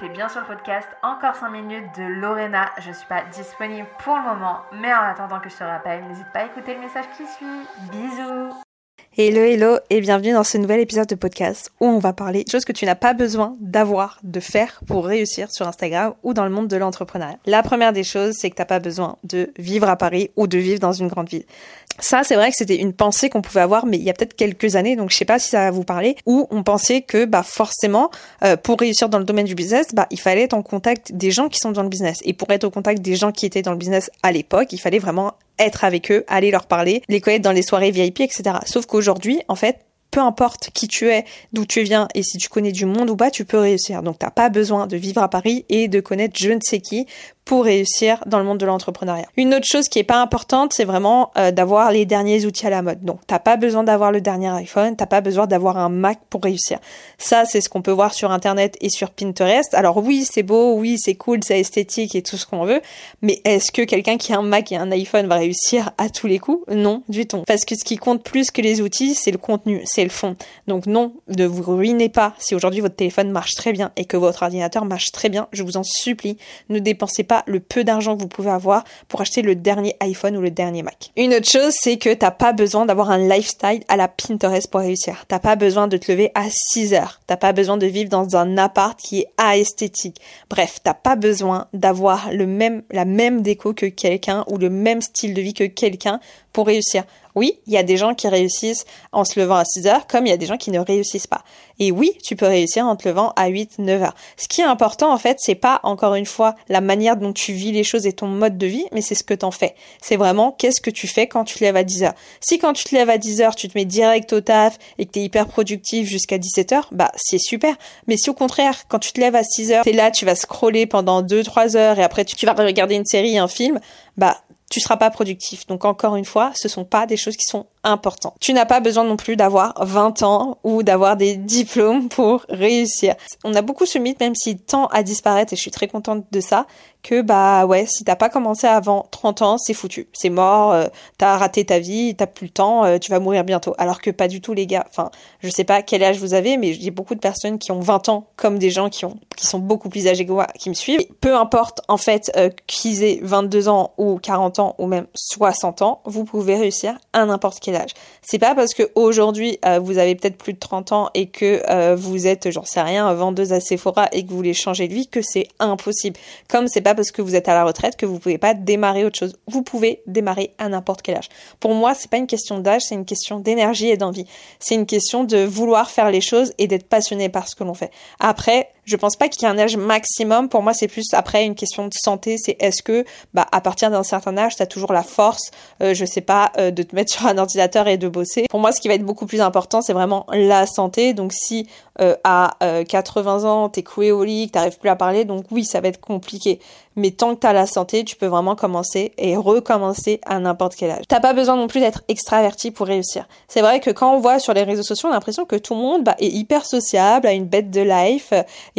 t'es bien sur le podcast Encore 5 minutes de Lorena. Je suis pas disponible pour le moment, mais en attendant que je te rappelle, n'hésite pas à écouter le message qui suit. Bisous Hello, hello et bienvenue dans ce nouvel épisode de podcast où on va parler de choses que tu n'as pas besoin d'avoir, de faire pour réussir sur Instagram ou dans le monde de l'entrepreneuriat. La première des choses, c'est que t'as pas besoin de vivre à Paris ou de vivre dans une grande ville. Ça, c'est vrai que c'était une pensée qu'on pouvait avoir, mais il y a peut-être quelques années, donc je sais pas si ça va vous parler, où on pensait que bah forcément, euh, pour réussir dans le domaine du business, bah il fallait être en contact des gens qui sont dans le business. Et pour être au contact des gens qui étaient dans le business à l'époque, il fallait vraiment être avec eux, aller leur parler, les connaître dans les soirées VIP, etc. Sauf qu'aujourd'hui, en fait, peu importe qui tu es, d'où tu viens et si tu connais du monde ou pas, tu peux réussir. Donc t'as pas besoin de vivre à Paris et de connaître je ne sais qui pour réussir dans le monde de l'entrepreneuriat. Une autre chose qui est pas importante, c'est vraiment euh, d'avoir les derniers outils à la mode. Donc t'as pas besoin d'avoir le dernier iPhone, t'as pas besoin d'avoir un Mac pour réussir. Ça, c'est ce qu'on peut voir sur internet et sur Pinterest. Alors oui, c'est beau, oui, c'est cool, c'est esthétique et tout ce qu'on veut, mais est-ce que quelqu'un qui a un Mac et un iPhone va réussir à tous les coups? Non, du tout. Parce que ce qui compte plus que les outils, c'est le contenu, c'est le fond. Donc non, ne vous ruinez pas si aujourd'hui votre téléphone marche très bien et que votre ordinateur marche très bien. Je vous en supplie, ne dépensez pas le peu d'argent que vous pouvez avoir pour acheter le dernier iPhone ou le dernier Mac. Une autre chose, c'est que t'as pas besoin d'avoir un lifestyle à la Pinterest pour réussir. T'as pas besoin de te lever à 6 heures. T'as pas besoin de vivre dans un appart qui est esthétique. Bref, t'as pas besoin d'avoir le la même déco que quelqu'un ou le même style de vie que quelqu'un pour réussir. Oui, il y a des gens qui réussissent en se levant à 6 heures, comme il y a des gens qui ne réussissent pas. Et oui, tu peux réussir en te levant à 8, 9 heures. Ce qui est important, en fait, c'est pas, encore une fois, la manière dont tu vis les choses et ton mode de vie, mais c'est ce que t'en fais. C'est vraiment qu'est-ce que tu fais quand tu te lèves à 10 heures? Si quand tu te lèves à 10 heures, tu te mets direct au taf et que t'es hyper productif jusqu'à 17 heures, bah, c'est super. Mais si au contraire, quand tu te lèves à 6 heures, t'es là, tu vas scroller pendant 2, 3 heures et après tu vas regarder une série, un film, bah, tu seras pas productif. Donc encore une fois, ce sont pas des choses qui sont importantes. Tu n'as pas besoin non plus d'avoir 20 ans ou d'avoir des diplômes pour réussir. On a beaucoup ce mythe, même s'il tend à disparaître, et je suis très contente de ça, que bah ouais, si t'as pas commencé avant 30 ans, c'est foutu, c'est mort, euh, t'as raté ta vie, t'as plus le temps, euh, tu vas mourir bientôt. Alors que pas du tout les gars. Enfin, je sais pas quel âge vous avez, mais j'ai beaucoup de personnes qui ont 20 ans, comme des gens qui ont qui sont beaucoup plus âgés que moi, qui me suivent. peu importe en fait euh, qu'ils aient 22 ans ou 40 ans ou même 60 ans, vous pouvez réussir à n'importe quel âge. C'est pas parce que aujourd'hui vous avez peut-être plus de 30 ans et que vous êtes, j'en sais rien, vendeuse à Sephora et que vous voulez changer de vie que c'est impossible. Comme c'est pas parce que vous êtes à la retraite que vous pouvez pas démarrer autre chose. Vous pouvez démarrer à n'importe quel âge. Pour moi, c'est pas une question d'âge, c'est une question d'énergie et d'envie. C'est une question de vouloir faire les choses et d'être passionné par ce que l'on fait. Après, je pense pas qu'il y ait un âge maximum. Pour moi, c'est plus après une question de santé. C'est est-ce que, bah, à partir d'un certain âge, tu as toujours la force, euh, je sais pas, euh, de te mettre sur un ordinateur et de bosser. Pour moi, ce qui va être beaucoup plus important, c'est vraiment la santé. Donc, si euh, à 80 ans, t'es coué au lit, que t'arrives plus à parler, donc oui, ça va être compliqué. Mais tant que t'as la santé, tu peux vraiment commencer et recommencer à n'importe quel âge. T'as pas besoin non plus d'être extraverti pour réussir. C'est vrai que quand on voit sur les réseaux sociaux, on a l'impression que tout le monde bah, est hyper sociable, a une bête de life,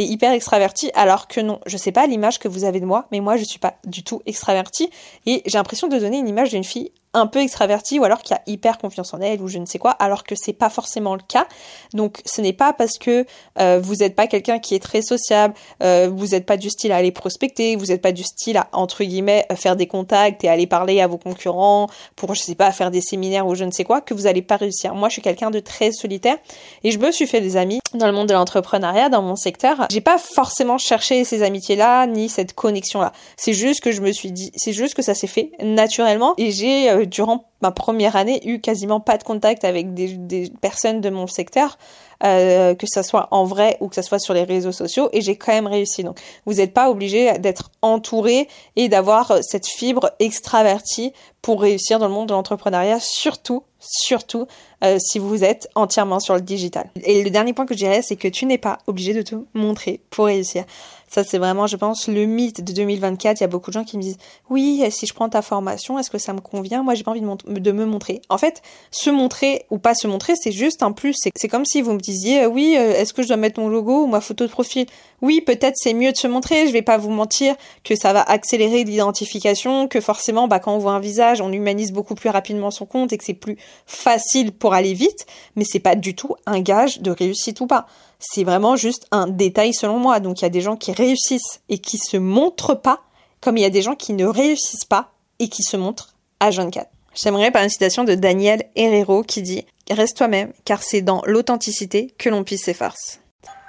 hyper extraverti, alors que non. Je sais pas l'image que vous avez de moi, mais moi je suis pas du tout extraverti et j'ai l'impression de donner une image d'une fille un peu extraverti ou alors qui a hyper confiance en elle ou je ne sais quoi alors que c'est pas forcément le cas. Donc ce n'est pas parce que euh, vous n'êtes pas quelqu'un qui est très sociable euh, vous n'êtes pas du style à aller prospecter vous n'êtes pas du style à entre guillemets faire des contacts et aller parler à vos concurrents pour je sais pas faire des séminaires ou je ne sais quoi que vous allez pas réussir. Moi je suis quelqu'un de très solitaire et je me suis fait des amis dans le monde de l'entrepreneuriat dans mon secteur j'ai pas forcément cherché ces amitiés là ni cette connexion là c'est juste que je me suis dit c'est juste que ça s'est fait naturellement. Et j'ai euh, durant ma première année, eu quasiment pas de contact avec des, personnes de mon secteur, euh, que ce soit en vrai ou que ce soit sur les réseaux sociaux, et j'ai quand même réussi. Donc, vous n'êtes pas obligé d'être entouré et d'avoir cette fibre extravertie pour réussir dans le monde de l'entrepreneuriat, surtout, surtout euh, si vous êtes entièrement sur le digital. Et le dernier point que je dirais, c'est que tu n'es pas obligé de te montrer pour réussir. Ça, c'est vraiment, je pense, le mythe de 2024. Il y a beaucoup de gens qui me disent, oui, si je prends ta formation, est-ce que ça me convient? Moi, j'ai pas envie de de me montrer. En fait, se montrer ou pas se montrer, c'est juste un plus. C'est comme si vous me disiez, euh, oui, euh, est-ce que je dois mettre mon logo ou ma photo de profil? Oui, peut-être c'est mieux de se montrer. Je vais pas vous mentir que ça va accélérer l'identification, que forcément, bah, quand on voit un visage, on humanise beaucoup plus rapidement son compte et que c'est plus facile pour aller vite. Mais c'est pas du tout un gage de réussite ou pas. C'est vraiment juste un détail selon moi. Donc il y a des gens qui réussissent et qui se montrent pas, comme il y a des gens qui ne réussissent pas et qui se montrent à 24. J'aimerais par une citation de Daniel Herrero qui dit Reste toi-même, car c'est dans l'authenticité que l'on puisse ses.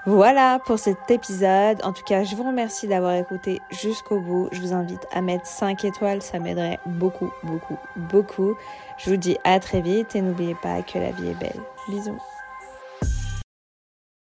Voilà pour cet épisode. En tout cas, je vous remercie d'avoir écouté jusqu'au bout. Je vous invite à mettre 5 étoiles, ça m'aiderait beaucoup, beaucoup, beaucoup. Je vous dis à très vite et n'oubliez pas que la vie est belle. Bisous.